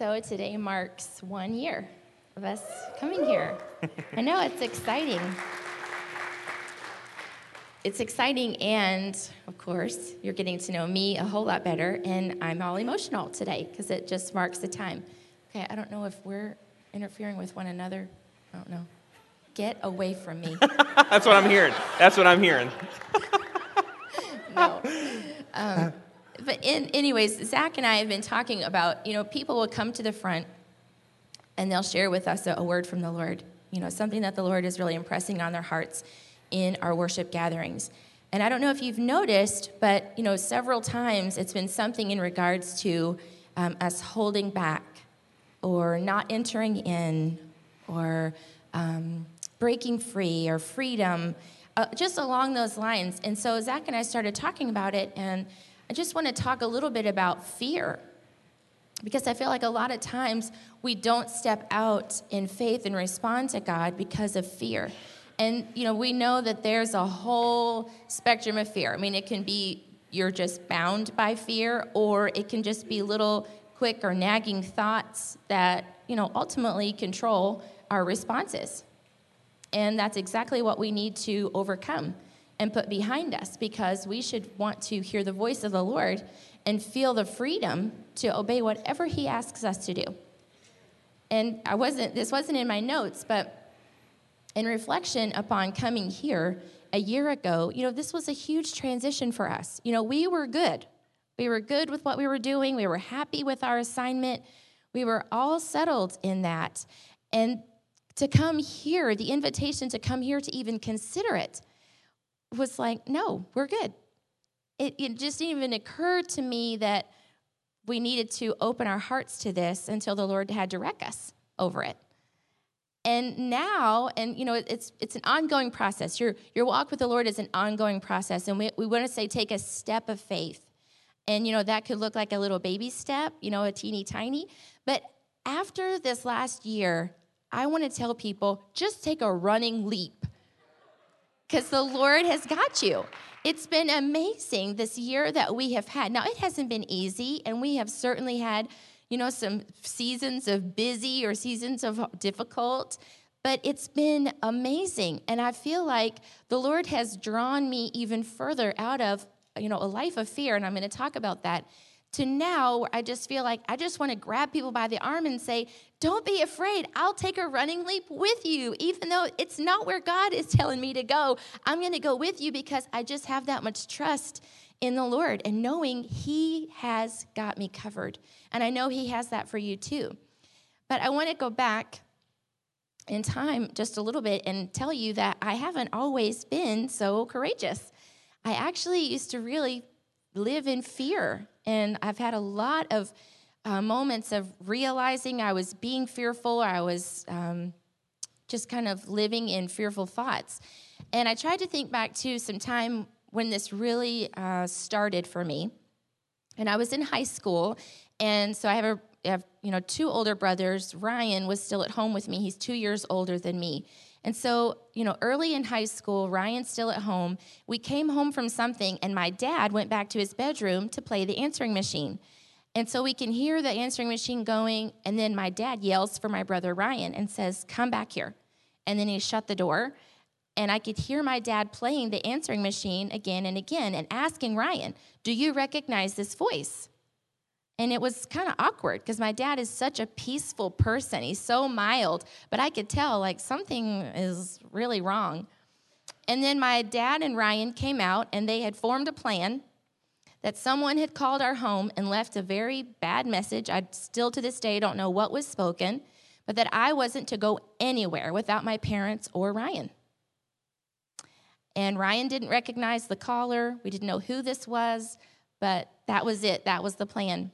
So today marks one year of us coming here. I know it's exciting. It's exciting, and of course, you're getting to know me a whole lot better, and I'm all emotional today because it just marks the time. Okay, I don't know if we're interfering with one another. I don't know. Get away from me. That's what I'm hearing. That's what I'm hearing. no. Um, but in, anyways, Zach and I have been talking about, you know, people will come to the front and they'll share with us a, a word from the Lord, you know, something that the Lord is really impressing on their hearts in our worship gatherings. And I don't know if you've noticed, but, you know, several times it's been something in regards to um, us holding back or not entering in or um, breaking free or freedom, uh, just along those lines. And so Zach and I started talking about it, and I just want to talk a little bit about fear. Because I feel like a lot of times we don't step out in faith and respond to God because of fear. And, you know, we know that there's a whole spectrum of fear. I mean, it can be you're just bound by fear, or it can just be little quick or nagging thoughts that, you know, ultimately control our responses. And that's exactly what we need to overcome and put behind us because we should want to hear the voice of the Lord and feel the freedom to obey whatever He asks us to do. And I wasn't, this wasn't in my notes, but in reflection upon coming here a year ago, you know, this was a huge transition for us. You know, we were good. We were good with what we were doing, we were happy with our assignment, we were all settled in that. And to come here, the invitation to come here to even consider it was like, no, we're good. It, it just didn't even occur to me that we needed to open our hearts to this until the Lord had to wreck us over it. And now, and you know, it's it's an ongoing process. Your your walk with the Lord is an ongoing process, and we, we want to say take a step of faith. And you know, that could look like a little baby step, you know, a teeny tiny. But after this last year, I want to tell people just take a running leap because the Lord has got you. It's been amazing this year that we have had. Now, it hasn't been easy, and we have certainly had, you know, some seasons of busy or seasons of difficult, but it's been amazing. And I feel like the Lord has drawn me even further out of, you know, a life of fear, and I'm going to talk about that to now where I just feel like I just want to grab people by the arm and say, Don't be afraid. I'll take a running leap with you. Even though it's not where God is telling me to go, I'm going to go with you because I just have that much trust in the Lord and knowing He has got me covered. And I know He has that for you too. But I want to go back in time just a little bit and tell you that I haven't always been so courageous. I actually used to really live in fear and I've had a lot of uh, moments of realizing I was being fearful, I was um, just kind of living in fearful thoughts. And I tried to think back to some time when this really uh, started for me. And I was in high school, and so I have a I have you know two older brothers. Ryan was still at home with me. He's two years older than me. And so, you know, early in high school, Ryan's still at home. We came home from something, and my dad went back to his bedroom to play the answering machine. And so we can hear the answering machine going, and then my dad yells for my brother Ryan and says, Come back here. And then he shut the door, and I could hear my dad playing the answering machine again and again and asking Ryan, Do you recognize this voice? And it was kind of awkward because my dad is such a peaceful person. He's so mild, but I could tell like something is really wrong. And then my dad and Ryan came out and they had formed a plan that someone had called our home and left a very bad message. I still to this day don't know what was spoken, but that I wasn't to go anywhere without my parents or Ryan. And Ryan didn't recognize the caller. We didn't know who this was, but that was it. That was the plan.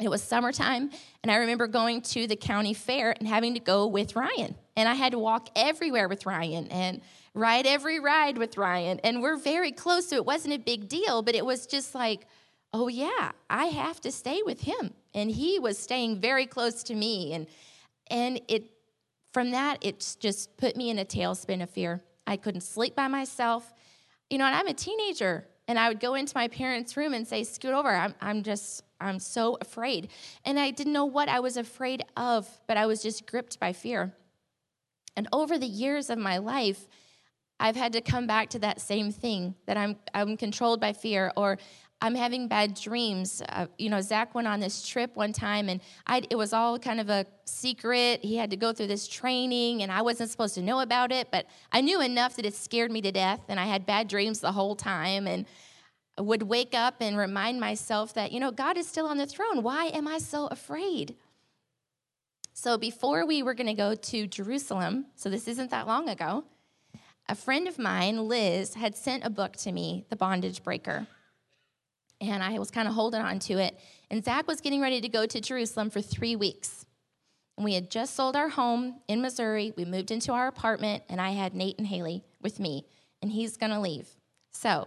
It was summertime, and I remember going to the county fair and having to go with Ryan. And I had to walk everywhere with Ryan and ride every ride with Ryan. And we're very close, so it wasn't a big deal, but it was just like, oh, yeah, I have to stay with him. And he was staying very close to me. And, and it, from that, it just put me in a tailspin of fear. I couldn't sleep by myself. You know, and I'm a teenager. And I would go into my parents' room and say, Scoot over. I'm, I'm just, I'm so afraid. And I didn't know what I was afraid of, but I was just gripped by fear. And over the years of my life, I've had to come back to that same thing that I'm, I'm controlled by fear or I'm having bad dreams. Uh, you know, Zach went on this trip one time and I, it was all kind of a secret. He had to go through this training and I wasn't supposed to know about it, but I knew enough that it scared me to death and I had bad dreams the whole time and I would wake up and remind myself that, you know, God is still on the throne. Why am I so afraid? So before we were going to go to Jerusalem, so this isn't that long ago, a friend of mine, Liz, had sent a book to me, The Bondage Breaker. And I was kind of holding on to it. And Zach was getting ready to go to Jerusalem for three weeks. And we had just sold our home in Missouri. We moved into our apartment, and I had Nate and Haley with me, and he's to leave. So,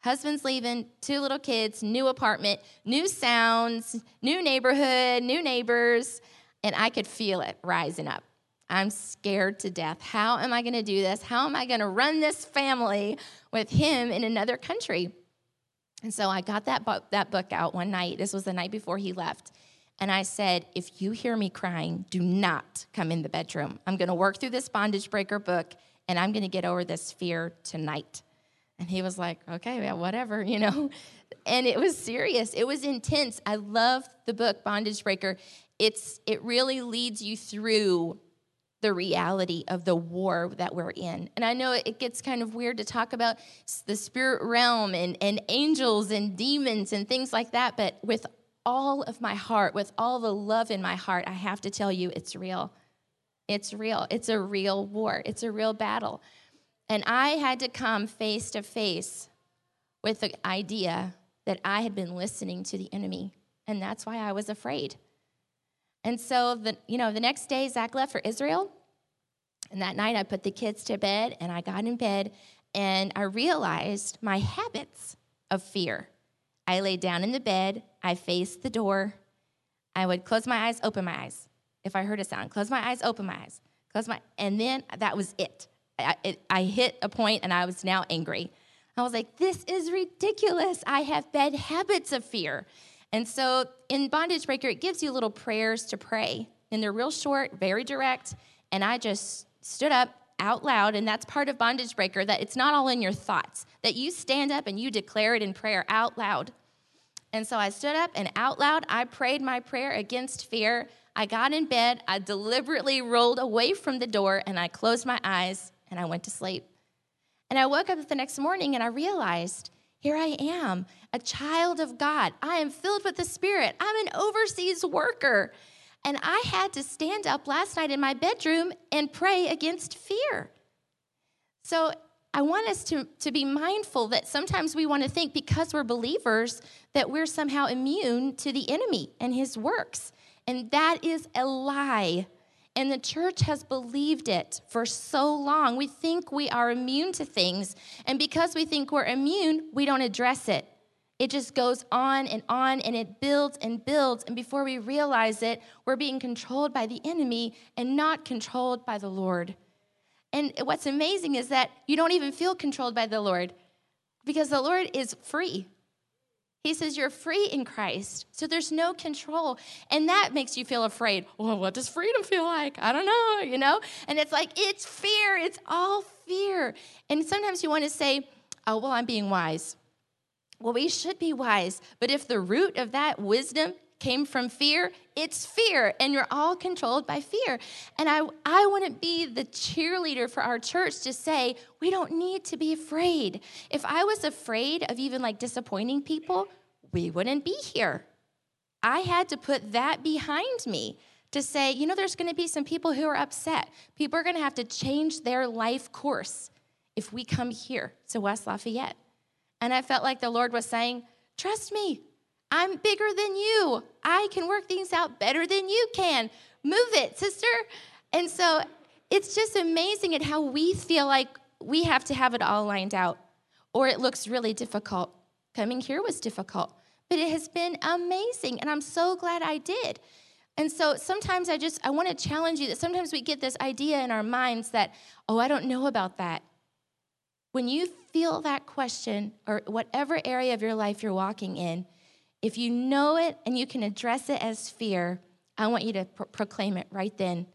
husband's leaving, two little kids, new apartment, new sounds, new neighborhood, new neighbors, and I could feel it rising up. I'm scared to death. How am I to do this? How am I to run this family with him in another country? And so I got that book, that book out one night. This was the night before he left. And I said, if you hear me crying, do not come in the bedroom. I'm going to work through this bondage breaker book and I'm going to get over this fear tonight. And he was like, okay, yeah, whatever, you know. And it was serious. It was intense. I love the book Bondage Breaker. It's it really leads you through the reality of the war that we're in. And I know it gets kind of weird to talk about the spirit realm and, and angels and demons and things like that, but with all of my heart, with all the love in my heart, I have to tell you it's real. It's real. It's a real war, it's a real battle. And I had to come face to face with the idea that I had been listening to the enemy. And that's why I was afraid. And so the you know the next day Zach left for Israel, and that night I put the kids to bed and I got in bed and I realized my habits of fear. I laid down in the bed, I faced the door, I would close my eyes, open my eyes. If I heard a sound, close my eyes, open my eyes, close my, and then that was it. I, it, I hit a point and I was now angry. I was like, this is ridiculous. I have bad habits of fear. And so in Bondage Breaker, it gives you little prayers to pray. And they're real short, very direct. And I just stood up out loud, and that's part of Bondage Breaker, that it's not all in your thoughts, that you stand up and you declare it in prayer out loud. And so I stood up and out loud, I prayed my prayer against fear. I got in bed, I deliberately rolled away from the door, and I closed my eyes and I went to sleep. And I woke up the next morning and I realized here I am, a child of God. I am filled with the Spirit. I'm an overseas worker. And I had to stand up last night in my bedroom and pray against fear. So I want us to, to be mindful that sometimes we want to think because we're believers that we're somehow immune to the enemy and his works. And that is a lie. And the church has believed it for so long. We think we are immune to things. And because we think we're immune, we don't address it. It just goes on and on and it builds and builds. And before we realize it, we're being controlled by the enemy and not controlled by the Lord. And what's amazing is that you don't even feel controlled by the Lord because the Lord is free. He says you're free in Christ. So there's no control. And that makes you feel afraid. Well, what does freedom feel like? I don't know, you know? And it's like, it's fear. It's all fear. And sometimes you want to say, oh, well, I'm being wise. Well, we should be wise. But if the root of that wisdom came from fear, it's fear, and you're all controlled by fear. And I, I to be the cheerleader for our church to say, we don't need to be afraid. If I was afraid of even like disappointing people, we wouldn't be here. I had to put that behind me to say, you know, there's to be some people who are upset. People are to have to change their life course if we come here to West Lafayette. And I felt like the Lord was saying, Trust me, I'm bigger than you. I can work things out better than you can. Move it, sister. And so it's just amazing at how we feel like we have to have it all lined out, or it looks really difficult. Coming here was difficult, but it has been amazing, and I'm so glad I did. And so sometimes I just I want to challenge you that sometimes we get this idea in our minds that, oh, I don't know about that. when you feel that question or whatever area of your life you're walking in, if you know it and you can address it as fear, I want you to pro- proclaim it right then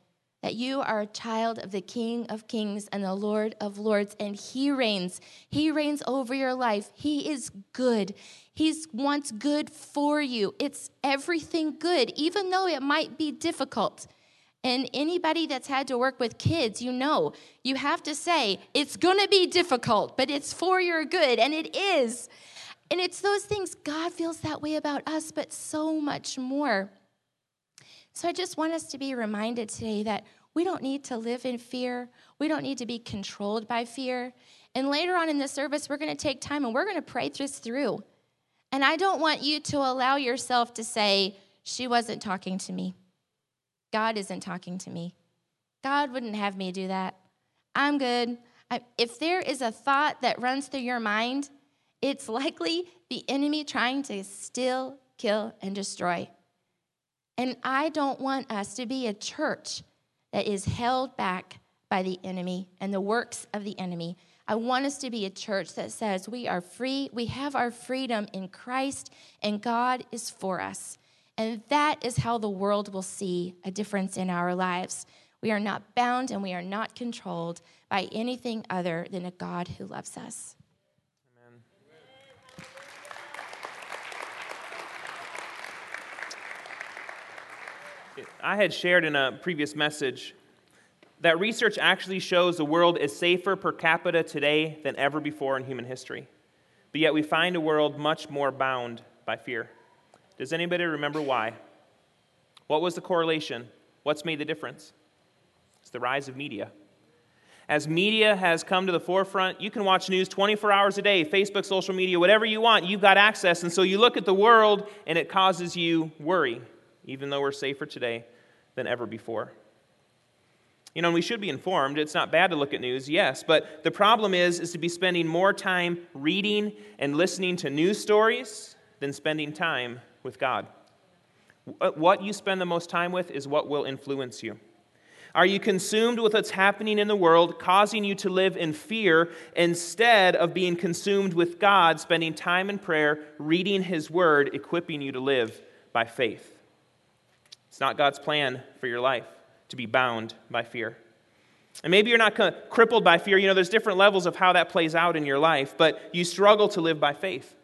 that you are a child of the King of Kings and the Lord of Lords, and He reigns. He reigns over your life. He is good. He wants good for you. It's everything good, even though it might be difficult. And anybody that's had to work with kids, you know, you have to say, it's going to be difficult, but it's for your good, and it is. And it's those things, God feels that way about us, but so much more. So I just want us to be reminded today that we don't need to live in fear. We don't need to be controlled by fear. And later on in the service, we're going to take time and we're going to pray this through. And I don't want you to allow yourself to say, She wasn't talking to me. God isn't talking to me. God wouldn't have me do that. I'm good. I, if there is a thought that runs through your mind, it's likely the enemy trying to steal, kill, and destroy. And I don't want us to be a church that is held back by the enemy and the works of the enemy. I want us to be a church that says we are free, we have our freedom in Christ, and God is for us. And that is how the world will see a difference in our lives. We are not bound and we are not controlled by anything other than a God who loves us. I had shared in a previous message that research actually shows the world is safer per capita today than ever before in human history. But yet we find a world much more bound by fear. Does anybody remember why? What was the correlation? What's made the difference? It's the rise of media. As media has come to the forefront, you can watch news 24 hours a day, Facebook, social media, whatever you want, you've got access. And so you look at the world and it causes you worry even though we're safer today than ever before. You know, and we should be informed. It's not bad to look at news, yes, but the problem is is to be spending more time reading and listening to news stories than spending time with God. Uh, what you spend the most time with is what will influence you. Are you consumed with what's happening in the world, causing you to live in fear instead of being consumed with God, spending time in prayer, reading His Word, equipping you to live by faith? It's not God's plan for your life to be bound by fear. And maybe you're not crippled by fear. You know, there's different levels of how that plays out in your life, but you struggle to live by faith.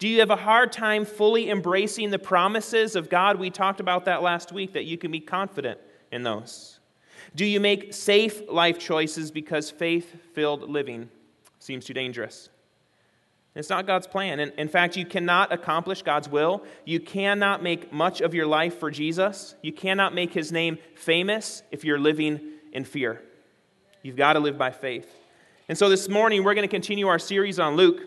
Do you have a hard time fully embracing the promises of God? We talked about that last week, that you can be confident in those. Do you make safe life choices because faith filled living seems too dangerous? It's not God's plan. And in fact, you cannot accomplish God's will. You cannot make much of your life for Jesus. You cannot make his name famous if you're living in fear. You've got to live by faith. And so this morning, we're going to continue our series on Luke.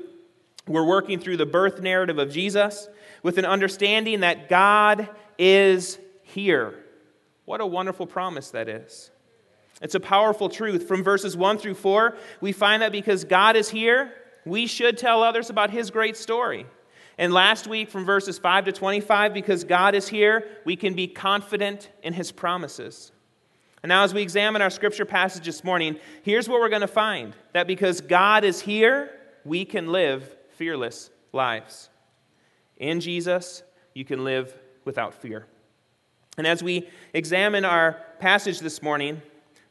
We're working through the birth narrative of Jesus with an understanding that God is here. What a wonderful promise that is. It's a powerful truth. From verses 1 through 4, we find that because God is here, we should tell others about his great story. And last week, from verses 5 to 25, because God is here, we can be confident in his promises. And now, as we examine our scripture passage this morning, here's what we're going to find that because God is here, we can live fearless lives. In Jesus, you can live without fear. And as we examine our passage this morning,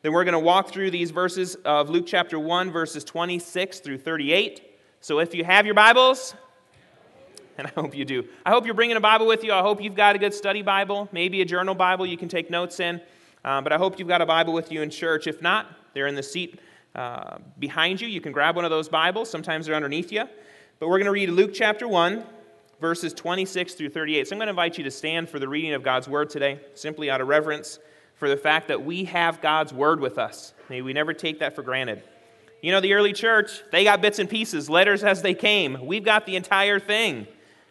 then we're going to walk through these verses of Luke chapter 1, verses 26 through 38. So if you have your Bibles, and I hope you do, I hope you're bringing a Bible with you. I hope you've got a good study Bible, maybe a journal Bible you can take notes in. Um, but I hope you've got a Bible with you in church. If not, they're in the seat uh, behind you. You can grab one of those Bibles. Sometimes they're underneath you. But we're going to read Luke chapter 1, verses 26 through 38. So I'm going to invite you to stand for the reading of God's Word today, simply out of reverence for the fact that we have God's word with us. May we never take that for granted. You know, the early church, they got bits and pieces, letters as they came. We've got the entire thing.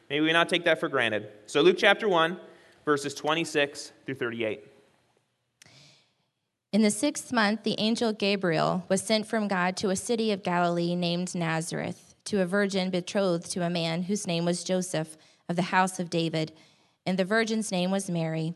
May we not take that for granted. So, Luke chapter 1, verses 26 through 38. In the sixth month, the angel Gabriel was sent from God to a city of Galilee named Nazareth, to a virgin betrothed to a man whose name was Joseph of the house of David, and the virgin's name was Mary.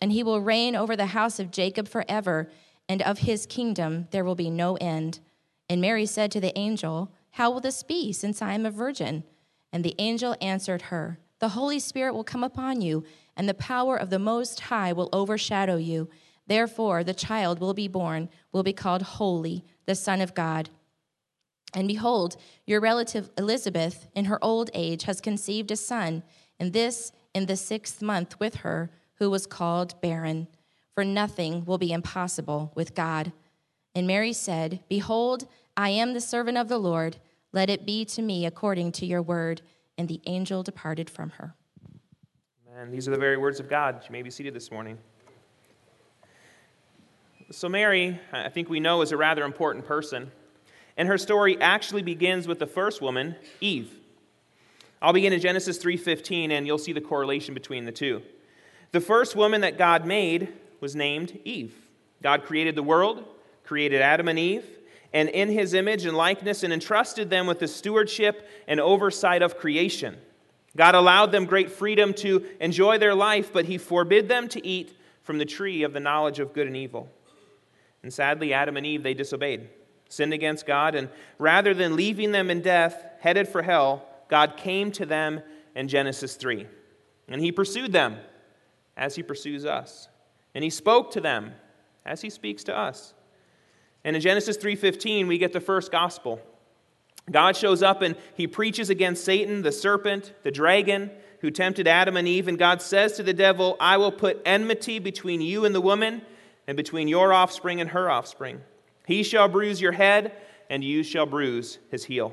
and he will reign over the house of Jacob forever, and of his kingdom there will be no end. And Mary said to the angel, How will this be, since I am a virgin? And the angel answered her, The Holy Spirit will come upon you, and the power of the Most High will overshadow you. Therefore, the child will be born, will be called Holy, the Son of God. And behold, your relative Elizabeth, in her old age, has conceived a son, and this in the sixth month with her, who was called barren. For nothing will be impossible with God. And Mary said, Behold, I am the servant of the Lord. Let it be to me according to your word. And the angel departed from her. And these are the very words of God. You may be seated this morning. So, Mary, I think we know, is a rather important person. And her story actually begins with the first woman, Eve. I'll begin in Genesis 3:15 and you'll see the correlation between the two. The first woman that God made was named Eve. God created the world, created Adam and Eve, and in his image and likeness, and entrusted them with the stewardship and oversight of creation. God allowed them great freedom to enjoy their life, but he forbid them to eat from the tree of the knowledge of good and evil. And sadly, Adam and Eve, they disobeyed, sinned against God, and rather than leaving them in death, headed for hell, God came to them in Genesis 3. And he pursued them as he pursues us. And he spoke to them as he speaks to us. And in Genesis 3:15 we get the first gospel. God shows up and he preaches against Satan, the serpent, the dragon who tempted Adam and Eve and God says to the devil, "I will put enmity between you and the woman and between your offspring and her offspring. He shall bruise your head and you shall bruise his heel."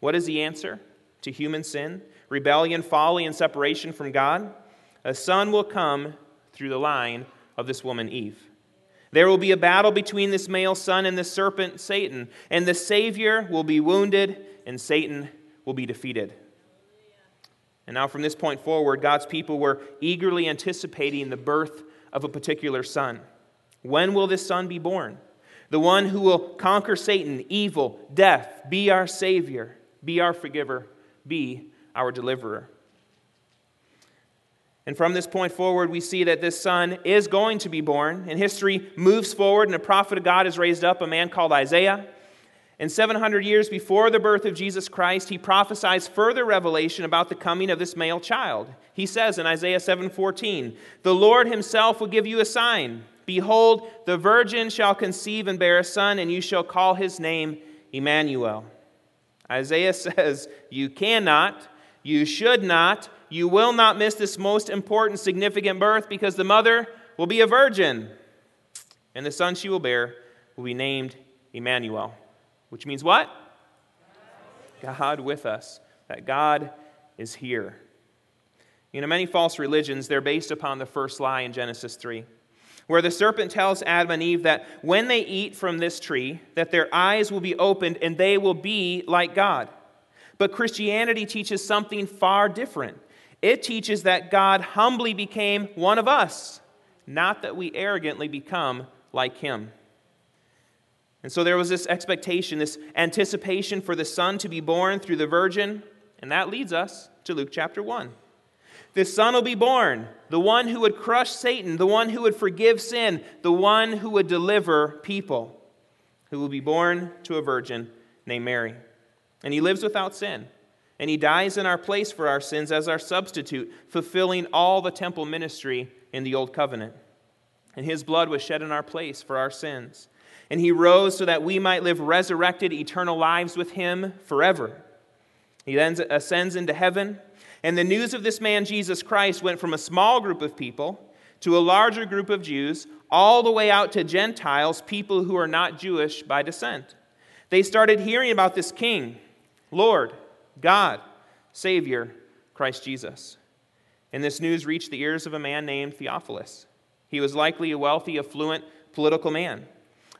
What is the answer to human sin, rebellion, folly and separation from God? A son will come through the line of this woman Eve. There will be a battle between this male son and the serpent, Satan, and the Savior will be wounded and Satan will be defeated. And now, from this point forward, God's people were eagerly anticipating the birth of a particular son. When will this son be born? The one who will conquer Satan, evil, death, be our Savior, be our forgiver, be our deliverer. And from this point forward, we see that this son is going to be born. And history moves forward, and a prophet of God is raised up, a man called Isaiah. And 700 years before the birth of Jesus Christ, he prophesies further revelation about the coming of this male child. He says in Isaiah 7:14, "The Lord himself will give you a sign. Behold, the virgin shall conceive and bear a son, and you shall call his name Emmanuel." Isaiah says, "You cannot, you should not, you will not miss this most important, significant birth because the mother will be a virgin, and the son she will bear will be named Emmanuel, which means what? God with us, that God is here. You know, many false religions, they're based upon the first lie in Genesis 3, where the serpent tells Adam and Eve that when they eat from this tree, that their eyes will be opened and they will be like God. But Christianity teaches something far different. It teaches that God humbly became one of us, not that we arrogantly become like him. And so there was this expectation, this anticipation for the Son to be born through the Virgin, and that leads us to Luke chapter 1. The Son will be born, the one who would crush Satan, the one who would forgive sin, the one who would deliver people, who will be born to a virgin named Mary. And he lives without sin. And he dies in our place for our sins as our substitute, fulfilling all the temple ministry in the Old Covenant. And his blood was shed in our place for our sins. And he rose so that we might live resurrected, eternal lives with him forever. He then ascends into heaven. And the news of this man, Jesus Christ, went from a small group of people to a larger group of Jews, all the way out to Gentiles, people who are not Jewish by descent. They started hearing about this king, Lord, God, Savior, Christ Jesus. And this news reached the ears of a man named Theophilus. He was likely a wealthy, affluent political man.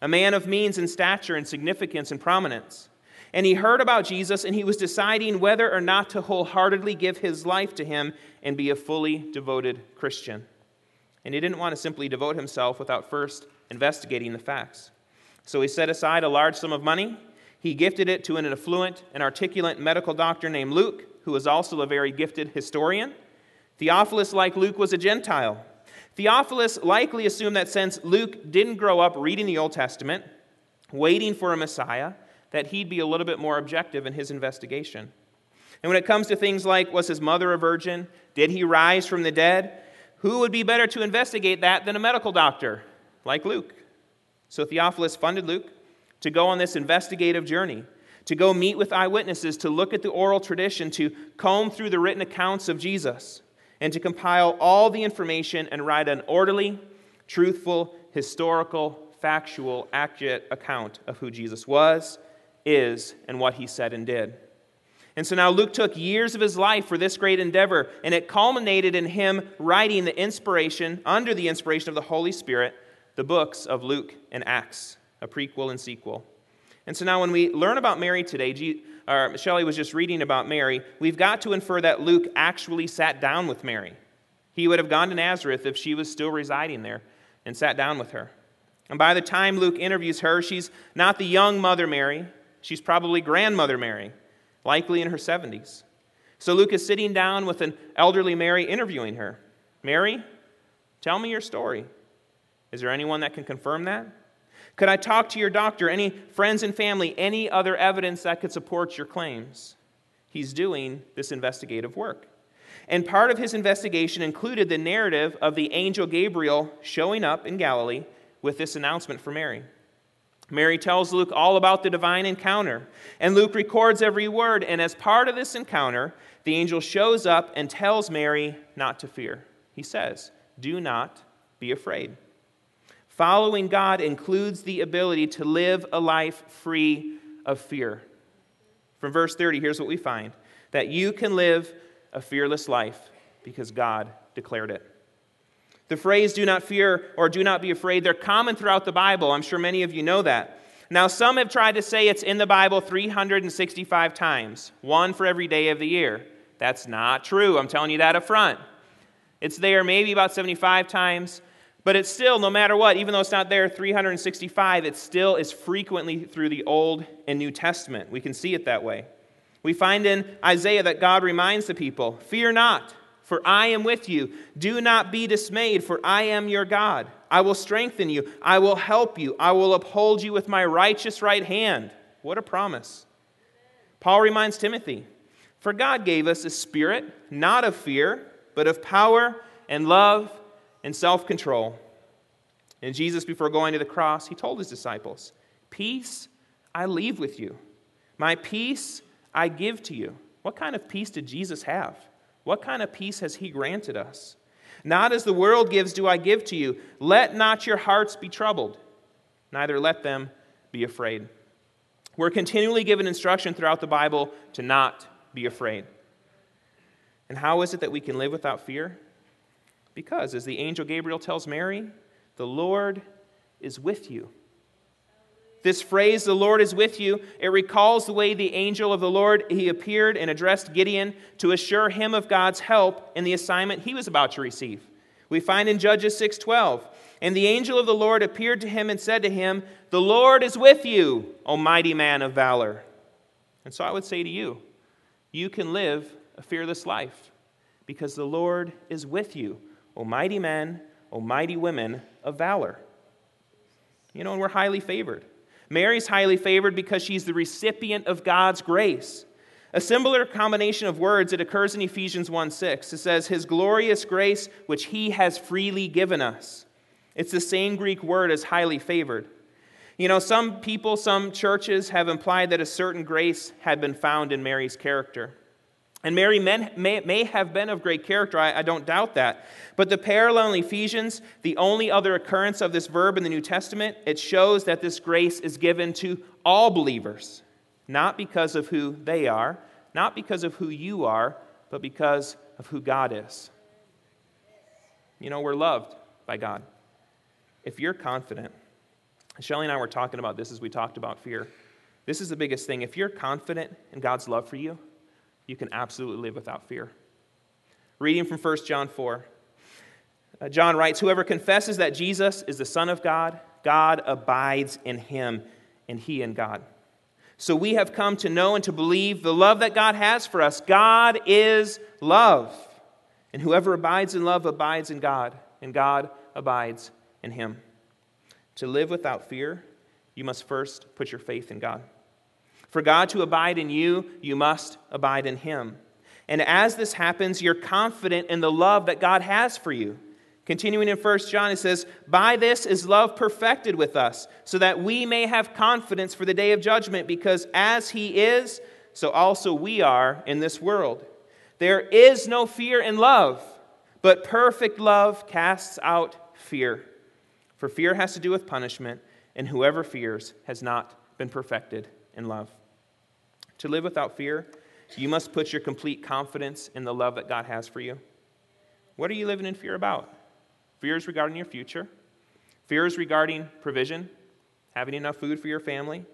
a man of means and stature and significance and prominence. And he heard about Jesus and he was deciding whether or not to wholeheartedly give his life to him and be a fully devoted Christian. And he didn't want to simply devote himself without first investigating the facts. So he set aside a large sum of money. He gifted it to an affluent and articulate medical doctor named Luke, who was also a very gifted historian. Theophilus, like Luke, was a Gentile. Theophilus likely assumed that since Luke didn't grow up reading the Old Testament, waiting for a Messiah, that he'd be a little bit more objective in his investigation. And when it comes to things like was his mother a virgin? Did he rise from the dead? Who would be better to investigate that than a medical doctor like Luke? So Theophilus funded Luke to go on this investigative journey, to go meet with eyewitnesses, to look at the oral tradition, to comb through the written accounts of Jesus, and to compile all the information and write an orderly, truthful, historical, factual, accurate account of who Jesus was, is, and what he said and did. And so now Luke took years of his life for this great endeavor, and it culminated in him writing the inspiration, under the inspiration of the Holy Spirit, the books of Luke and Acts, a prequel and sequel. And so now when we learn about Mary today, Shelley was just reading about Mary, we've got to infer that Luke actually sat down with Mary. He would have gone to Nazareth if she was still residing there and sat down with her. And by the time Luke interviews her, she's not the young Mother Mary, she's probably grandmother Mary likely in her 70s. So Luke is sitting down with an elderly Mary interviewing her. Mary, tell me your story. Is there anyone that can confirm that? Could I talk to your doctor, any friends and family, any other evidence that could support your claims? He's doing this investigative work. And part of his investigation included the narrative of the angel Gabriel showing up in Galilee with this announcement for Mary. Mary tells Luke all about the divine encounter, and Luke records every word. And as part of this encounter, the angel shows up and tells Mary not to fear. He says, Do not be afraid. Following God includes the ability to live a life free of fear. From verse 30, here's what we find that you can live a fearless life because God declared it. The phrase do not fear or do not be afraid, they're common throughout the Bible. I'm sure many of you know that. Now, some have tried to say it's in the Bible 365 times, one for every day of the year. That's not true. I'm telling you that up front. It's there maybe about 75 times, but it's still, no matter what, even though it's not there 365, it still is frequently through the Old and New Testament. We can see it that way. We find in Isaiah that God reminds the people, Fear not for I am with you. Do not be dismayed, for I am your God. I will strengthen you. I will help you. I will uphold you with my righteous right hand. What a promise. Paul reminds Timothy For God gave us a spirit, not of fear, but of power and love and self control. And Jesus, before going to the cross, he told his disciples, Peace I leave with you. My peace I give to you. What kind of peace did Jesus have? What kind of peace has He granted us? Not as the world gives, do I give to you. Let not your hearts be troubled, neither let them be afraid. We're continually given instruction throughout the Bible to not be afraid. And how is it that we can live without fear? Because, as the angel Gabriel tells Mary, the Lord is with you. This phrase, the Lord is with you, it recalls the way the angel of the Lord he appeared and addressed Gideon to assure him of God's help in the assignment he was about to receive. We find in Judges 6:12, and the angel of the Lord appeared to him and said to him, "The Lord is with you, O mighty man of valor." And so I would say to you, you can live a fearless life because the Lord is with you, O mighty men, O mighty women of valor. You know, and we're highly favored. Mary's highly favored because she's the recipient of God's grace. A similar combination of words it occurs in Ephesians 1 6. It says, His glorious grace, which He has freely given us. It's the same Greek word as highly favored. You know, some people, some churches have implied that a certain grace had been found in Mary's character. And Mary may, may, have been of great character, I, I don't doubt that. But the parallel in Ephesians, the only other occurrence of this verb in the New Testament, it shows that this grace is given to all believers, not because of who they are, not because of who you are, but because of who God is. You know, we're loved by God. If you're confident Shelly and I were talking about this as we talked about fear. This is the biggest thing. If you're confident in God's love for you, you can absolutely live without fear. Reading from 1 John 4. Uh, John writes Whoever confesses that Jesus is the Son of God, God abides in him, and he in God. So we have come to know and to believe the love that God has for us. God is love. And whoever abides in love abides in God, and God abides in him. To live without fear, you must first put your faith in God. For God to abide in you, you must abide in him. And as this happens, you're confident in the love that God has for you. Continuing in 1 John, it says, By this is love perfected with us, so that we may have confidence for the day of judgment, because as he is, so also we are in this world. There is no fear in love, but perfect love casts out fear. For fear has to do with punishment, and whoever fears has not been perfected in love. To live without fear, you must put your complete confidence in the love that God has for you. What are you living in fear about? Fears regarding your future, fears regarding provision, having enough food for your family,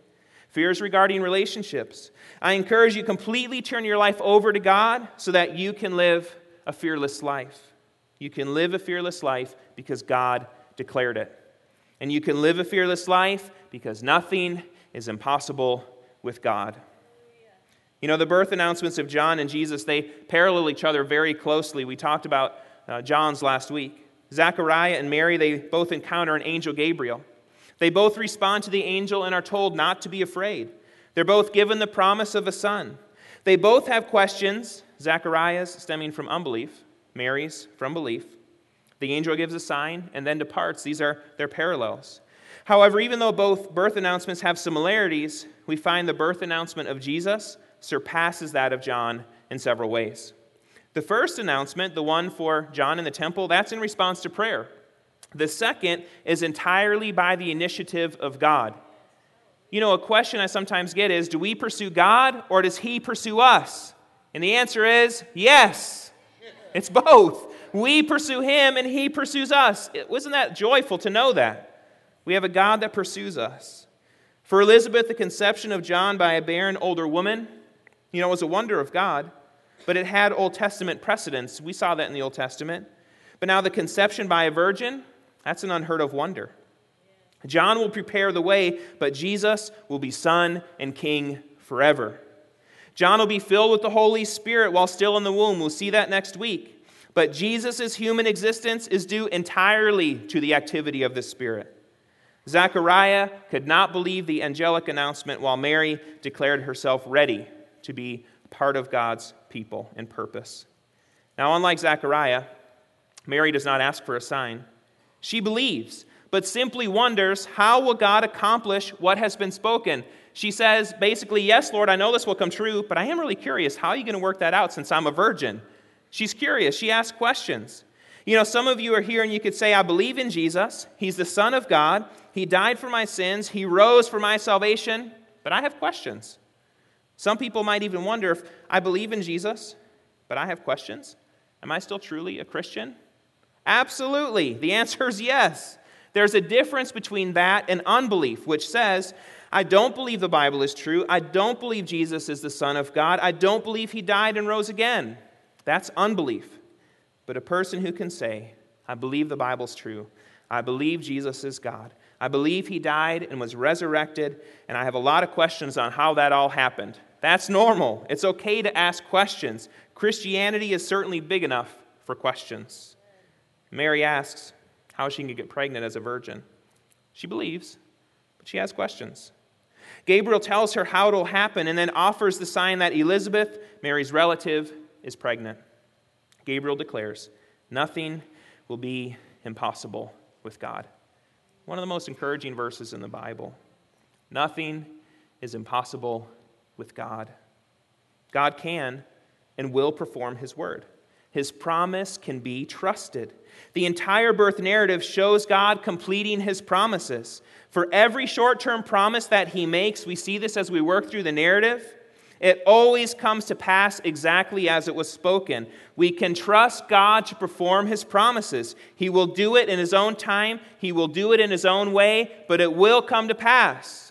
fears regarding relationships. I encourage you completely turn your life over to God so that you can live a fearless life. You can live a fearless life because God declared it. And you can live a fearless life because nothing is impossible with God. You know, the birth announcements of John and Jesus, they parallel each other very closely. We talked about uh, John's last week. Zechariah and Mary, they both encounter an angel Gabriel. They both respond to the angel and are told not to be afraid. They're both given the promise of a son. They both have questions, Zechariah's stemming from unbelief, Mary's from belief. The angel gives a sign and then departs. These are their parallels. However, even though both birth announcements have similarities, we find the birth announcement of Jesus surpasses that of John in several ways. The first announcement, the one for John in the temple, that's in response to prayer. The second is entirely by the initiative of God. You know, a question I sometimes get is do we pursue God or does He pursue us? And the answer is yes. It's both. We pursue Him and He pursues us. wasn't that joyful to know that? We have a God that pursues us. For Elizabeth, the conception of John by a barren older woman, you know, it was a wonder of God but it had Old Testament precedents. We saw that in the Old Testament. But now the conception by a virgin, that's an unheard of wonder. John will prepare the way, but Jesus will be Son and King forever. John will be filled with the Holy Spirit while still in the womb. We'll see that next week. But Jesus' human existence is due entirely to the activity of the Spirit. Zechariah could not believe the angelic announcement while Mary declared herself ready to be part of God's people and purpose. Now, unlike Zechariah, Mary does not ask for a sign. She believes, but simply wonders, how will God accomplish what has been spoken? She says, basically, Yes, Lord, I know this will come true, but I am really curious. How are you going to work that out since I'm a virgin? She's curious. She asks questions. You know, some of you are here and you could say, I believe in Jesus. He's the Son of God. He died for my sins. He rose for my salvation. But I have questions. Some people might even wonder if I believe in Jesus, but I have questions. Am I still truly a Christian? Absolutely. The answer is yes. There's a difference between that and unbelief, which says, I don't believe the Bible is true. I don't believe Jesus is the Son of God. I don't believe he died and rose again. That's unbelief. But a person who can say, I believe the Bible's true, I believe Jesus is God, I believe he died and was resurrected, and I have a lot of questions on how that all happened. That's normal. It's okay to ask questions. Christianity is certainly big enough for questions. Mary asks how she can get pregnant as a virgin. She believes, but she has questions. Gabriel tells her how it'll happen and then offers the sign that Elizabeth, Mary's relative, is pregnant. Gabriel declares, Nothing will be impossible with God. One of the most encouraging verses in the Bible. Nothing is impossible with God. God can and will perform His word. His promise can be trusted. The entire birth narrative shows God completing His promises. For every short term promise that He makes, we see this as we work through the narrative, It always comes to pass exactly as it was spoken. We can trust God to perform his promises. He will do it in his own time, he will do it in his own way, but it will come to pass.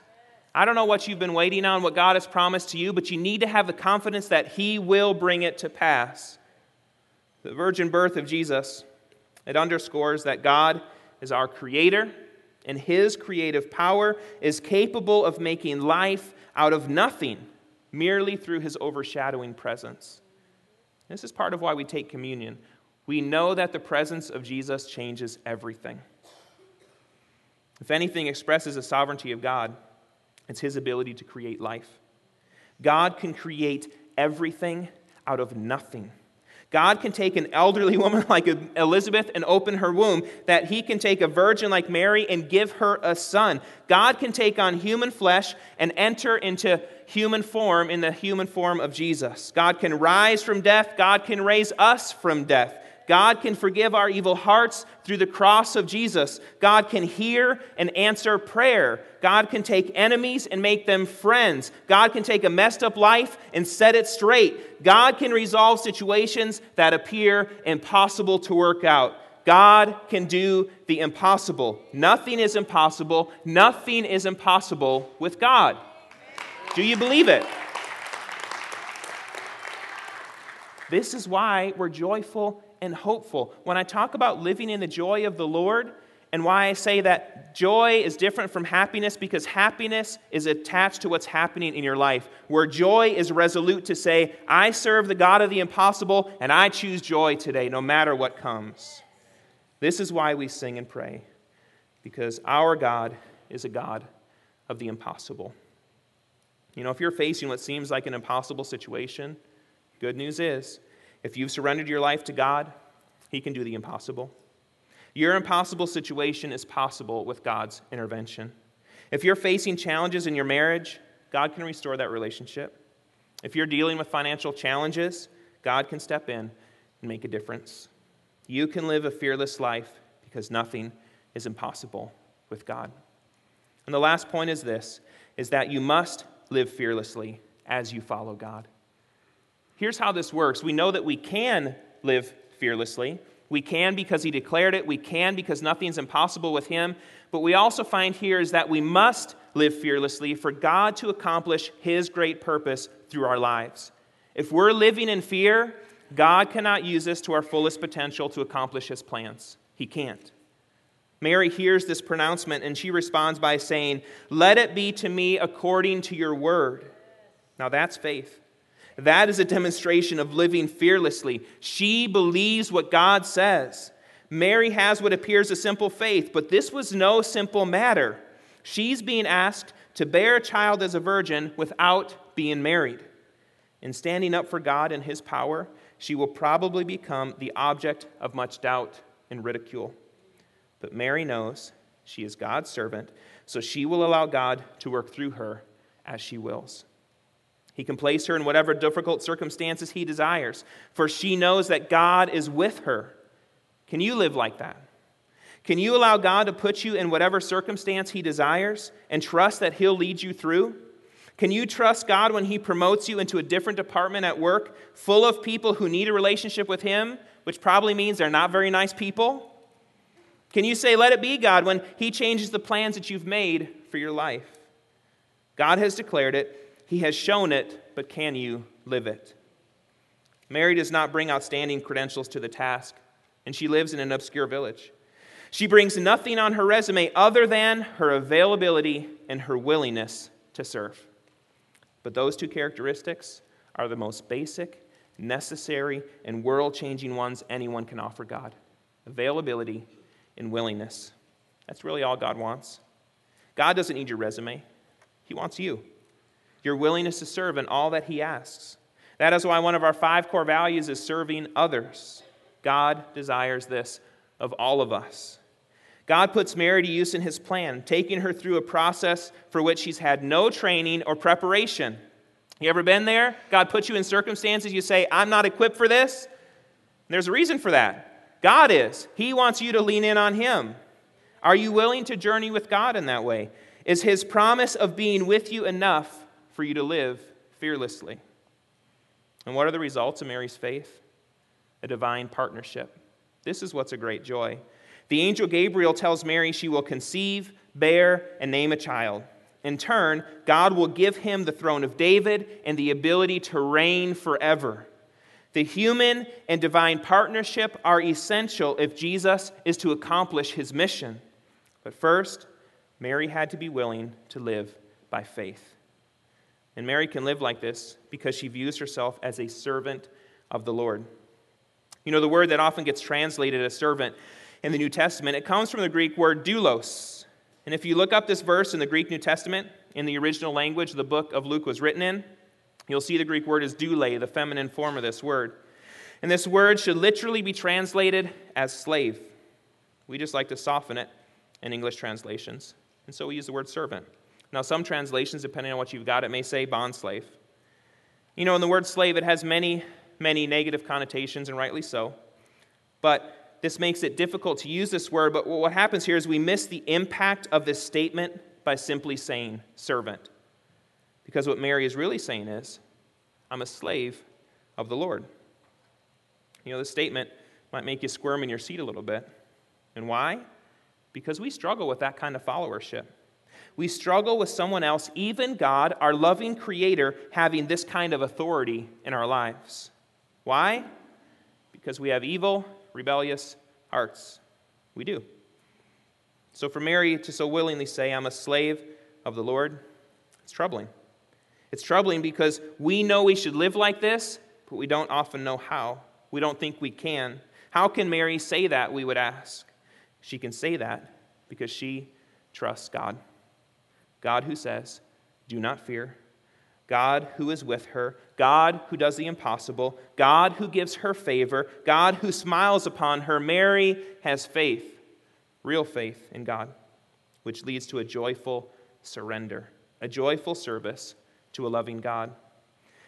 I don't know what you've been waiting on, what God has promised to you, but you need to have the confidence that he will bring it to pass. The virgin birth of Jesus, it underscores that God is our creator and his creative power is capable of making life out of nothing merely through his overshadowing presence. This is part of why we take communion. We know that the presence of Jesus changes everything. If anything expresses the sovereignty of God, it's his ability to create life. God can create everything out of nothing. God can take an elderly woman like Elizabeth and open her womb, that he can take a virgin like Mary and give her a son. God can take on human flesh and enter into human form in the human form of Jesus. God can rise from death, God can raise us from death. God can forgive our evil hearts through the cross of Jesus. God can hear and answer prayer. God can take enemies and make them friends. God can take a messed up life and set it straight. God can resolve situations that appear impossible to work out. God can do the impossible. Nothing is impossible. Nothing is impossible with God. Do you believe it? This is why we're joyful and hopeful. When I talk about living in the joy of the Lord, and why I say that joy is different from happiness because happiness is attached to what's happening in your life. Where joy is resolute to say, I serve the God of the impossible and I choose joy today, no matter what comes. This is why we sing and pray, because our God is a God of the impossible. You know, if you're facing what seems like an impossible situation, good news is if you've surrendered your life to God, He can do the impossible. Your impossible situation is possible with God's intervention. If you're facing challenges in your marriage, God can restore that relationship. If you're dealing with financial challenges, God can step in and make a difference. You can live a fearless life because nothing is impossible with God. And the last point is this is that you must live fearlessly as you follow God. Here's how this works we know that we can live fearlessly. We can because he declared it. We can because nothing's impossible with him. But we also find here is that we must live fearlessly for God to accomplish his great purpose through our lives. If we're living in fear, God cannot use us to our fullest potential to accomplish his plans. He can't. Mary hears this pronouncement and she responds by saying, Let it be to me according to your word. Now that's faith. That is a demonstration of living fearlessly. She believes what God says. Mary has what appears a simple faith, but this was no simple matter. She's being asked to bear a child as a virgin without being married. In standing up for God and His power, she will probably become the object of much doubt and ridicule. But Mary knows she is God's servant, so she will allow God to work through her as she wills. He can place her in whatever difficult circumstances he desires, for she knows that God is with her. Can you live like that? Can you allow God to put you in whatever circumstance he desires and trust that he'll lead you through? Can you trust God when he promotes you into a different department at work full of people who need a relationship with him, which probably means they're not very nice people? Can you say, Let it be, God, when he changes the plans that you've made for your life? God has declared it. He has shown it, but can you live it? Mary does not bring outstanding credentials to the task, and she lives in an obscure village. She brings nothing on her resume other than her availability and her willingness to serve. But those two characteristics are the most basic, necessary, and world changing ones anyone can offer God availability and willingness. That's really all God wants. God doesn't need your resume, He wants you your willingness to serve in all that He asks. That is why one of our five core values is serving others. God desires this of all of us. God puts Mary to use in His plan, taking her through a process for which she's had no training or preparation. You ever been there? God puts you in circumstances you say, I'm not equipped for this? And there's a reason for that. God is. He wants you to lean in on Him. Are you willing to journey with God in that way? Is His promise of being with you enough for you to live fearlessly. And what are the results of Mary's faith? A divine partnership. This is what's a great joy. The angel Gabriel tells Mary she will conceive, bear, and name a child. In turn, God will give him the throne of David and the ability to reign forever. The human and divine partnership are essential if Jesus is to accomplish his mission. But first, Mary had to be willing to live by faith. And Mary can live like this because she views herself as a servant of the Lord. You know, the word that often gets translated as servant in the New Testament, it comes from the Greek word doulos. And if you look up this verse in the Greek New Testament, in the original language the book of Luke was written in, you'll see the Greek word is doule, the feminine form of this word. And this word should literally be translated as slave. We just like to soften it in English translations. And so we use the word servant. Now, some translations, depending on what you've got, it may say bond slave. You know, in the word slave, it has many, many negative connotations, and rightly so. But this makes it difficult to use this word. But what happens here is we miss the impact of this statement by simply saying servant. Because what Mary is really saying is, I'm a slave of the Lord. You know, this statement might make you squirm in your seat a little bit. And why? Because we struggle with that kind of followership. We struggle with someone else, even God, our loving Creator, having this kind of authority in our lives. Why? Because we have evil, rebellious hearts. We do. So for Mary to so willingly say, I'm a slave of the Lord, it's troubling. It's troubling because we know we should live like this, but we don't often know how. We don't think we can. How can Mary say that, we would ask? She can say that because she trusts God. God who says, Do not fear. God who is with her. God who does the impossible. God who gives her favor. God who smiles upon her. Mary has faith, real faith in God, which leads to a joyful surrender, a joyful service to a loving God.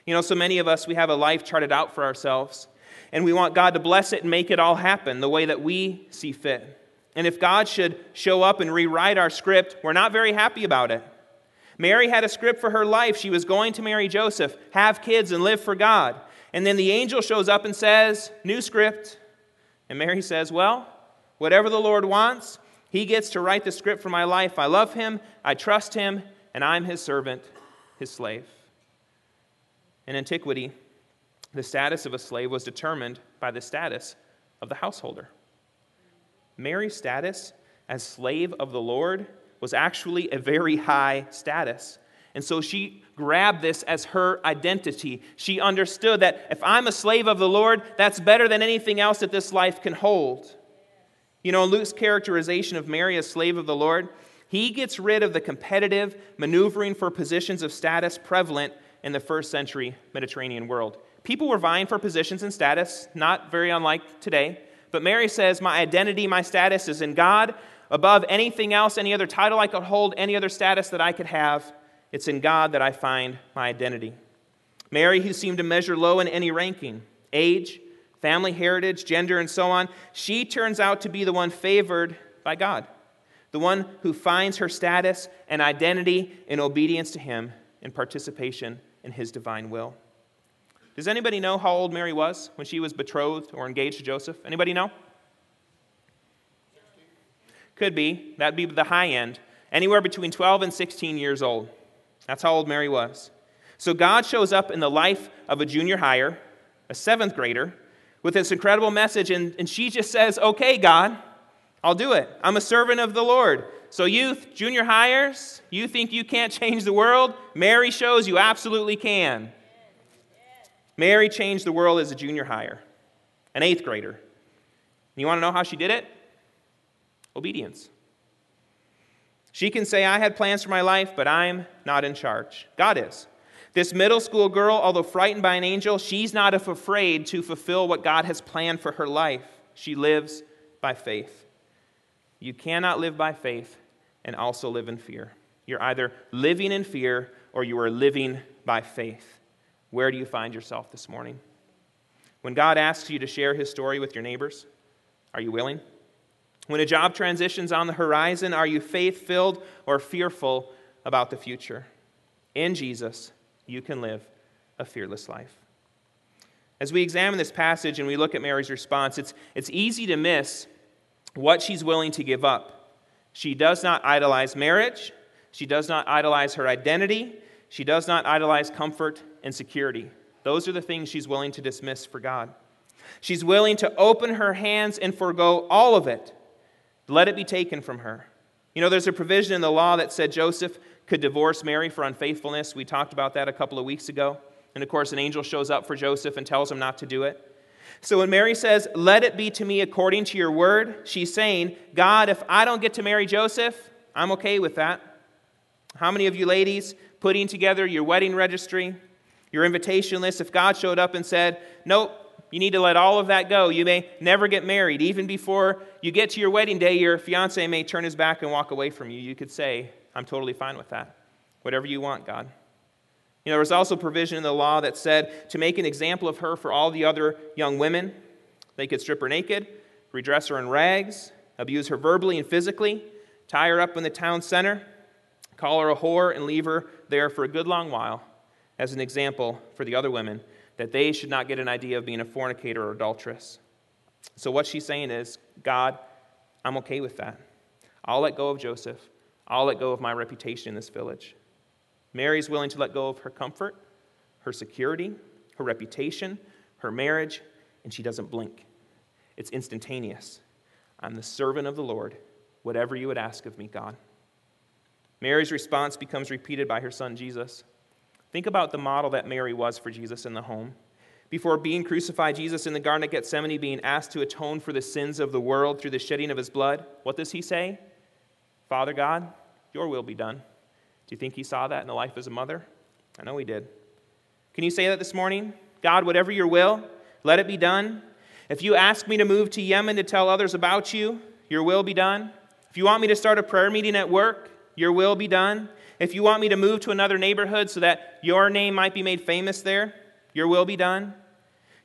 You know, so many of us, we have a life charted out for ourselves, and we want God to bless it and make it all happen the way that we see fit. And if God should show up and rewrite our script, we're not very happy about it. Mary had a script for her life. She was going to marry Joseph, have kids, and live for God. And then the angel shows up and says, New script. And Mary says, Well, whatever the Lord wants, He gets to write the script for my life. I love Him, I trust Him, and I'm His servant, His slave. In antiquity, the status of a slave was determined by the status of the householder. Mary's status as slave of the Lord was actually a very high status. And so she grabbed this as her identity. She understood that if I'm a slave of the Lord, that's better than anything else that this life can hold. You know, Luke's characterization of Mary as slave of the Lord, he gets rid of the competitive maneuvering for positions of status prevalent in the first century Mediterranean world. People were vying for positions and status, not very unlike today. But Mary says, My identity, my status is in God. Above anything else, any other title I could hold, any other status that I could have, it's in God that I find my identity. Mary, who seemed to measure low in any ranking, age, family heritage, gender, and so on, she turns out to be the one favored by God, the one who finds her status and identity in obedience to Him in participation in His divine will. Does anybody know how old Mary was when she was betrothed or engaged to Joseph? Anybody know? Could be. That'd be the high end. Anywhere between 12 and 16 years old. That's how old Mary was. So God shows up in the life of a junior higher, a seventh grader, with this incredible message, and, and she just says, Okay, God, I'll do it. I'm a servant of the Lord. So, youth, junior highers, you think you can't change the world? Mary shows you absolutely can. Mary changed the world as a junior higher, an eighth grader. You want to know how she did it? Obedience. She can say, I had plans for my life, but I'm not in charge. God is. This middle school girl, although frightened by an angel, she's not afraid to fulfill what God has planned for her life. She lives by faith. You cannot live by faith and also live in fear. You're either living in fear or you are living by faith. Where do you find yourself this morning? When God asks you to share his story with your neighbors, are you willing? When a job transition's on the horizon, are you faith filled or fearful about the future? In Jesus, you can live a fearless life. As we examine this passage and we look at Mary's response, it's, it's easy to miss what she's willing to give up. She does not idolize marriage, she does not idolize her identity, she does not idolize comfort and security. Those are the things she's willing to dismiss for God. She's willing to open her hands and forego all of it. Let it be taken from her. You know, there's a provision in the law that said Joseph could divorce Mary for unfaithfulness. We talked about that a couple of weeks ago. And of course, an angel shows up for Joseph and tells him not to do it. So when Mary says, Let it be to me according to your word, she's saying, God, if I don't get to marry Joseph, I'm okay with that. How many of you ladies putting together your wedding registry, your invitation list, if God showed up and said, Nope, you need to let all of that go. You may never get married. Even before you get to your wedding day, your fiance may turn his back and walk away from you. You could say, I'm totally fine with that. Whatever you want, God. You know, there was also provision in the law that said to make an example of her for all the other young women. They could strip her naked, redress her in rags, abuse her verbally and physically, tie her up in the town center, call her a whore, and leave her there for a good long while as an example for the other women that they should not get an idea of being a fornicator or adulteress. So, what she's saying is, God, I'm okay with that. I'll let go of Joseph. I'll let go of my reputation in this village. Mary's willing to let go of her comfort, her security, her reputation, her marriage, and she doesn't blink. It's instantaneous. I'm the servant of the Lord. Whatever you would ask of me, God. Mary's response becomes repeated by her son Jesus. Think about the model that Mary was for Jesus in the home. Before being crucified, Jesus in the Garden of Gethsemane being asked to atone for the sins of the world through the shedding of his blood, what does he say? Father God, your will be done. Do you think he saw that in the life as a mother? I know he did. Can you say that this morning? God, whatever your will, let it be done. If you ask me to move to Yemen to tell others about you, your will be done. If you want me to start a prayer meeting at work, your will be done. If you want me to move to another neighborhood so that your name might be made famous there, your will be done.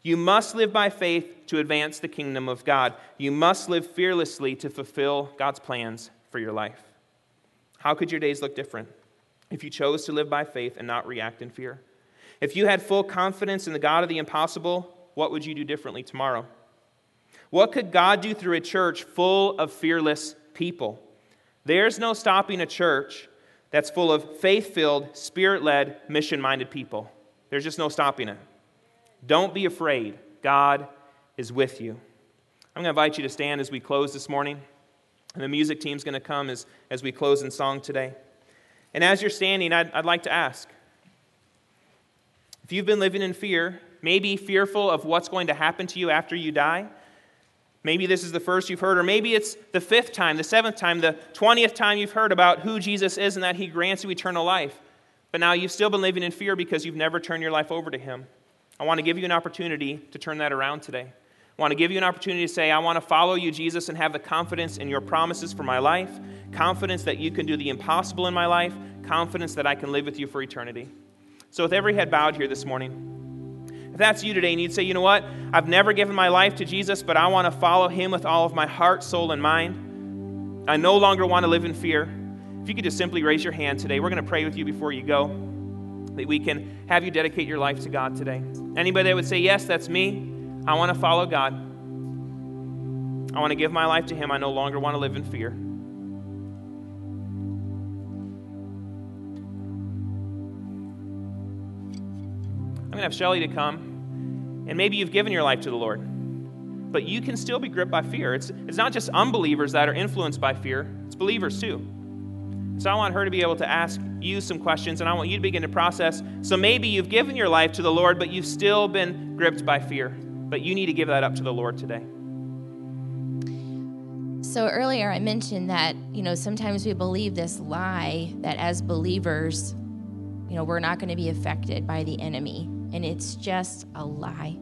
You must live by faith to advance the kingdom of God. You must live fearlessly to fulfill God's plans for your life. How could your days look different if you chose to live by faith and not react in fear? If you had full confidence in the God of the impossible, what would you do differently tomorrow? What could God do through a church full of fearless people? There's no stopping a church that's full of faith filled, spirit led, mission minded people. There's just no stopping it. Don't be afraid. God is with you. I'm going to invite you to stand as we close this morning. And the music team's going to come as, as we close in song today. And as you're standing, I'd, I'd like to ask if you've been living in fear, maybe fearful of what's going to happen to you after you die, maybe this is the first you've heard, or maybe it's the fifth time, the seventh time, the twentieth time you've heard about who Jesus is and that he grants you eternal life. But now you've still been living in fear because you've never turned your life over to him. I want to give you an opportunity to turn that around today. I want to give you an opportunity to say, I want to follow you, Jesus, and have the confidence in your promises for my life, confidence that you can do the impossible in my life, confidence that I can live with you for eternity. So, with every head bowed here this morning, if that's you today and you'd say, you know what, I've never given my life to Jesus, but I want to follow him with all of my heart, soul, and mind, I no longer want to live in fear. If you could just simply raise your hand today, we're going to pray with you before you go, that we can have you dedicate your life to God today. Anybody that would say, yes, that's me. I want to follow God. I want to give my life to Him. I no longer want to live in fear. I'm going to have Shelly to come, and maybe you've given your life to the Lord, but you can still be gripped by fear. It's, it's not just unbelievers that are influenced by fear, it's believers too. So I want her to be able to ask you some questions, and I want you to begin to process. So maybe you've given your life to the Lord, but you've still been gripped by fear. But you need to give that up to the Lord today. So earlier I mentioned that, you know, sometimes we believe this lie that as believers, you know, we're not going to be affected by the enemy. And it's just a lie.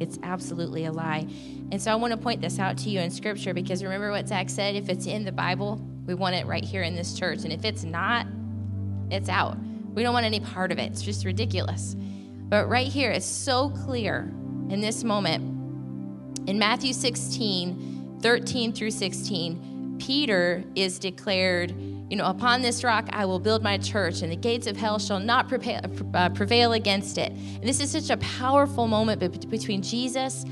It's absolutely a lie. And so I want to point this out to you in scripture because remember what Zach said if it's in the Bible, we want it right here in this church. And if it's not, it's out. We don't want any part of it. It's just ridiculous. But right here, it's so clear in this moment. In Matthew 16, 13 through 16, Peter is declared, you know, upon this rock I will build my church, and the gates of hell shall not prevail, uh, prevail against it. And this is such a powerful moment between Jesus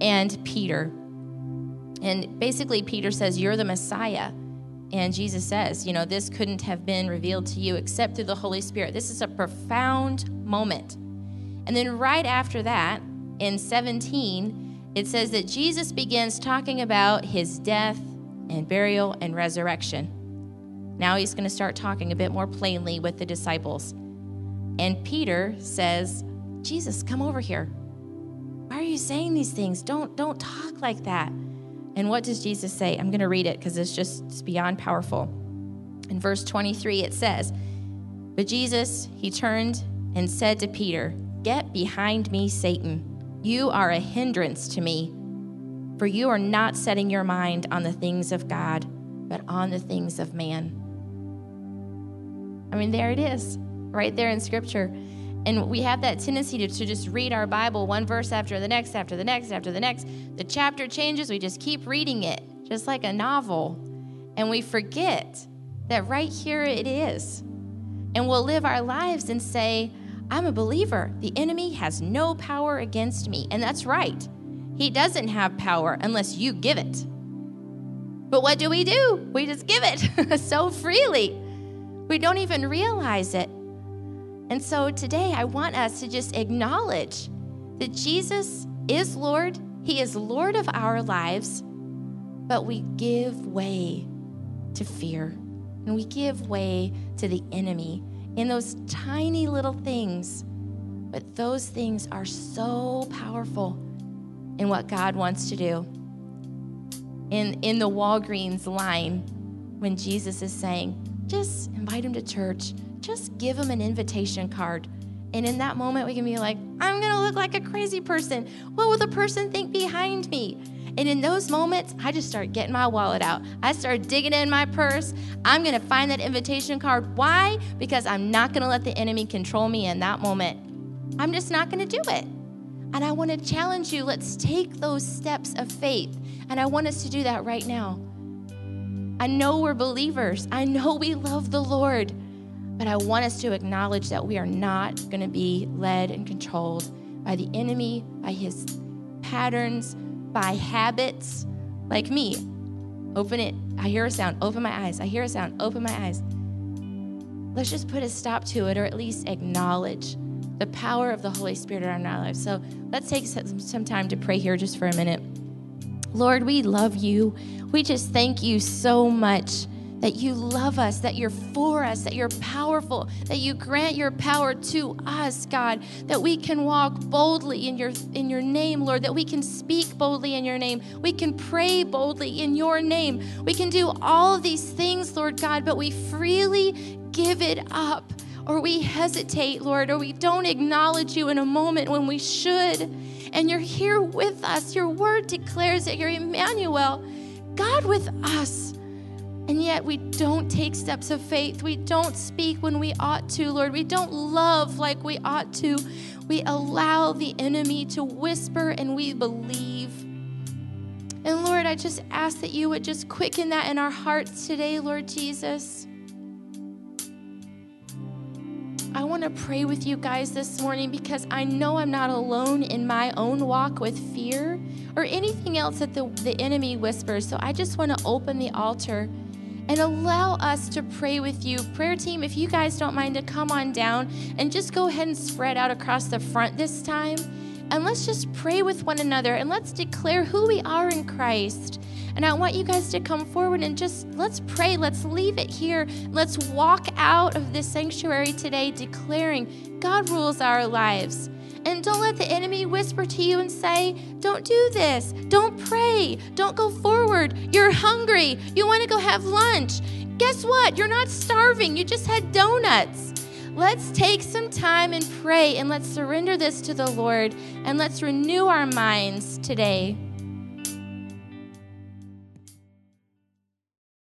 and Peter. And basically, Peter says, You're the Messiah. And Jesus says, You know, this couldn't have been revealed to you except through the Holy Spirit. This is a profound moment. And then right after that, in 17, it says that Jesus begins talking about his death and burial and resurrection. Now he's going to start talking a bit more plainly with the disciples. And Peter says, Jesus, come over here. Why are you saying these things? Don't, don't talk like that. And what does Jesus say? I'm going to read it because it's just it's beyond powerful. In verse 23, it says, But Jesus, he turned and said to Peter, Get behind me, Satan. You are a hindrance to me, for you are not setting your mind on the things of God, but on the things of man. I mean, there it is, right there in Scripture. And we have that tendency to, to just read our Bible one verse after the next, after the next, after the next. The chapter changes, we just keep reading it, just like a novel. And we forget that right here it is. And we'll live our lives and say, I'm a believer. The enemy has no power against me. And that's right. He doesn't have power unless you give it. But what do we do? We just give it so freely. We don't even realize it. And so today, I want us to just acknowledge that Jesus is Lord, He is Lord of our lives, but we give way to fear and we give way to the enemy in those tiny little things. But those things are so powerful in what God wants to do. In, in the Walgreens line, when Jesus is saying, just invite him to church, just give him an invitation card. And in that moment, we can be like, I'm going to look like a crazy person. What will the person think behind me? And in those moments, I just start getting my wallet out. I start digging in my purse. I'm going to find that invitation card. Why? Because I'm not going to let the enemy control me in that moment. I'm just not going to do it. And I want to challenge you let's take those steps of faith. And I want us to do that right now. I know we're believers, I know we love the Lord. But I want us to acknowledge that we are not going to be led and controlled by the enemy, by his patterns, by habits like me. Open it. I hear a sound. Open my eyes. I hear a sound. Open my eyes. Let's just put a stop to it or at least acknowledge the power of the Holy Spirit in our lives. So let's take some time to pray here just for a minute. Lord, we love you. We just thank you so much that you love us, that you're for us, that you're powerful, that you grant your power to us, God, that we can walk boldly in your in your name, Lord, that we can speak boldly in your name. We can pray boldly in your name. We can do all of these things, Lord God, but we freely give it up or we hesitate, Lord, or we don't acknowledge you in a moment when we should. And you're here with us. Your word declares that you're Emmanuel, God with us. And yet we don't take steps of faith. We don't speak when we ought to, Lord. We don't love like we ought to. We allow the enemy to whisper and we believe. And Lord, I just ask that you would just quicken that in our hearts today, Lord Jesus. I want to pray with you guys this morning because I know I'm not alone in my own walk with fear or anything else that the, the enemy whispers. So I just want to open the altar and allow us to pray with you. Prayer team, if you guys don't mind to come on down and just go ahead and spread out across the front this time. And let's just pray with one another and let's declare who we are in Christ. And I want you guys to come forward and just let's pray. Let's leave it here. Let's walk out of this sanctuary today declaring God rules our lives. And don't let the enemy whisper to you and say, Don't do this. Don't pray. Don't go forward. You're hungry. You want to go have lunch. Guess what? You're not starving. You just had donuts. Let's take some time and pray and let's surrender this to the Lord and let's renew our minds today.